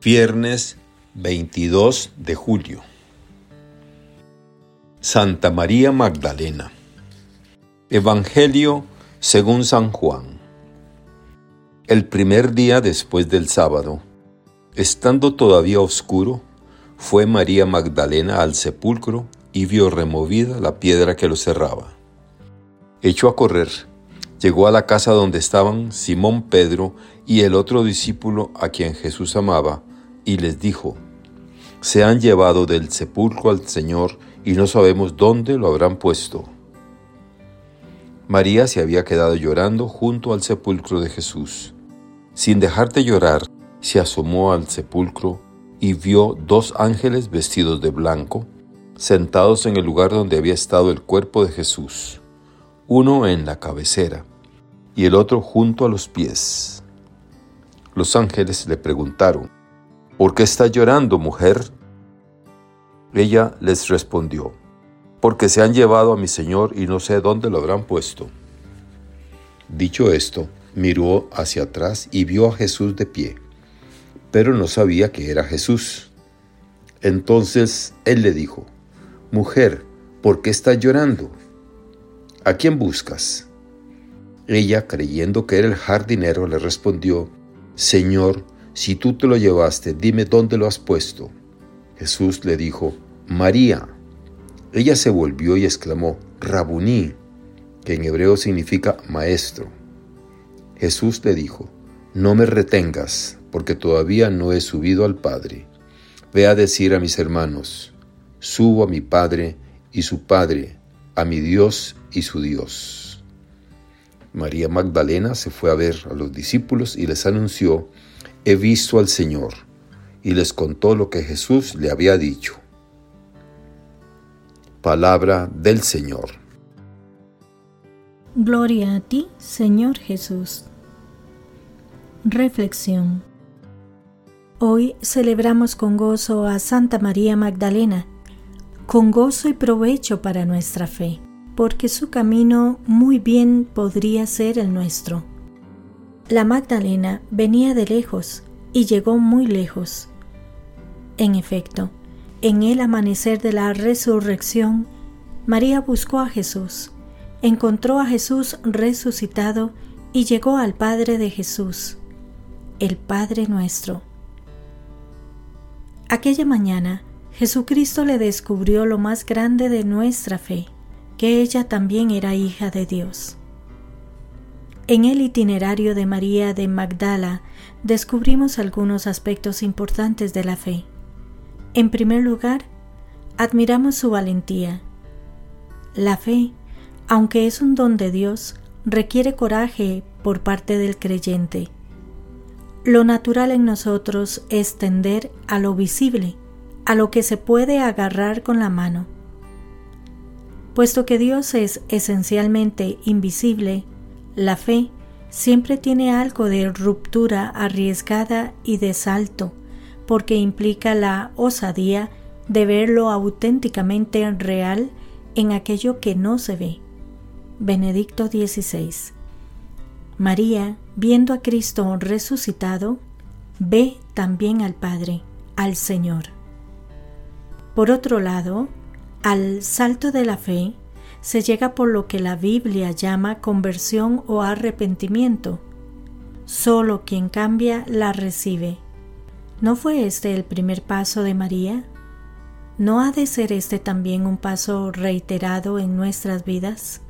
Viernes 22 de julio. Santa María Magdalena. Evangelio según San Juan. El primer día después del sábado, estando todavía oscuro, fue María Magdalena al sepulcro y vio removida la piedra que lo cerraba. Echó a correr, llegó a la casa donde estaban Simón Pedro y el otro discípulo a quien Jesús amaba, y les dijo, Se han llevado del sepulcro al Señor y no sabemos dónde lo habrán puesto. María se había quedado llorando junto al sepulcro de Jesús. Sin dejar de llorar, se asomó al sepulcro y vio dos ángeles vestidos de blanco, sentados en el lugar donde había estado el cuerpo de Jesús, uno en la cabecera y el otro junto a los pies. Los ángeles le preguntaron, ¿Por qué estás llorando, mujer? Ella les respondió, porque se han llevado a mi Señor y no sé dónde lo habrán puesto. Dicho esto, miró hacia atrás y vio a Jesús de pie, pero no sabía que era Jesús. Entonces él le dijo, Mujer, ¿por qué estás llorando? ¿A quién buscas? Ella, creyendo que era el jardinero, le respondió, Señor, si tú te lo llevaste, dime dónde lo has puesto. Jesús le dijo, María. Ella se volvió y exclamó, Rabuní, que en hebreo significa maestro. Jesús le dijo, No me retengas, porque todavía no he subido al Padre. Ve a decir a mis hermanos, subo a mi Padre y su Padre, a mi Dios y su Dios. María Magdalena se fue a ver a los discípulos y les anunció he visto al Señor, y les contó lo que Jesús le había dicho. Palabra del Señor. Gloria a ti, Señor Jesús. Reflexión. Hoy celebramos con gozo a Santa María Magdalena, con gozo y provecho para nuestra fe, porque su camino muy bien podría ser el nuestro. La Magdalena venía de lejos y llegó muy lejos. En efecto, en el amanecer de la resurrección, María buscó a Jesús, encontró a Jesús resucitado y llegó al Padre de Jesús, el Padre nuestro. Aquella mañana, Jesucristo le descubrió lo más grande de nuestra fe, que ella también era hija de Dios. En el itinerario de María de Magdala descubrimos algunos aspectos importantes de la fe. En primer lugar, admiramos su valentía. La fe, aunque es un don de Dios, requiere coraje por parte del creyente. Lo natural en nosotros es tender a lo visible, a lo que se puede agarrar con la mano. Puesto que Dios es esencialmente invisible, la fe siempre tiene algo de ruptura arriesgada y de salto, porque implica la osadía de ver lo auténticamente real en aquello que no se ve. Benedicto XVI. María, viendo a Cristo resucitado, ve también al Padre, al Señor. Por otro lado, al salto de la fe, se llega por lo que la Biblia llama conversión o arrepentimiento. Solo quien cambia la recibe. ¿No fue este el primer paso de María? ¿No ha de ser este también un paso reiterado en nuestras vidas?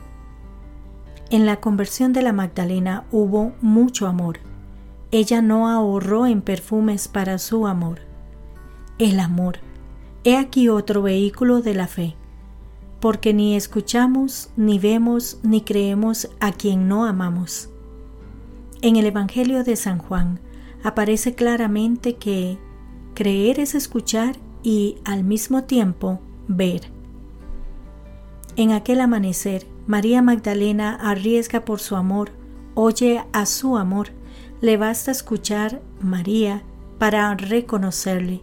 En la conversión de la Magdalena hubo mucho amor. Ella no ahorró en perfumes para su amor. El amor. He aquí otro vehículo de la fe porque ni escuchamos, ni vemos, ni creemos a quien no amamos. En el Evangelio de San Juan aparece claramente que creer es escuchar y al mismo tiempo ver. En aquel amanecer, María Magdalena arriesga por su amor, oye a su amor, le basta escuchar María para reconocerle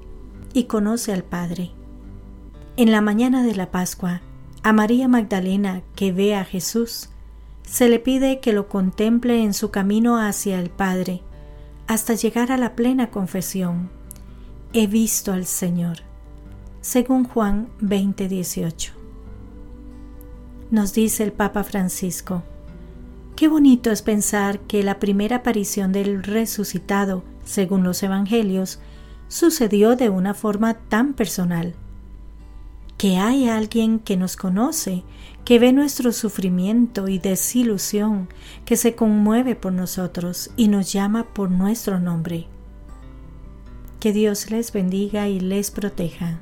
y conoce al Padre. En la mañana de la Pascua, a María Magdalena que ve a Jesús, se le pide que lo contemple en su camino hacia el Padre, hasta llegar a la plena confesión, he visto al Señor. Según Juan 20:18. Nos dice el Papa Francisco, qué bonito es pensar que la primera aparición del resucitado, según los Evangelios, sucedió de una forma tan personal. Que hay alguien que nos conoce, que ve nuestro sufrimiento y desilusión, que se conmueve por nosotros y nos llama por nuestro nombre. Que Dios les bendiga y les proteja.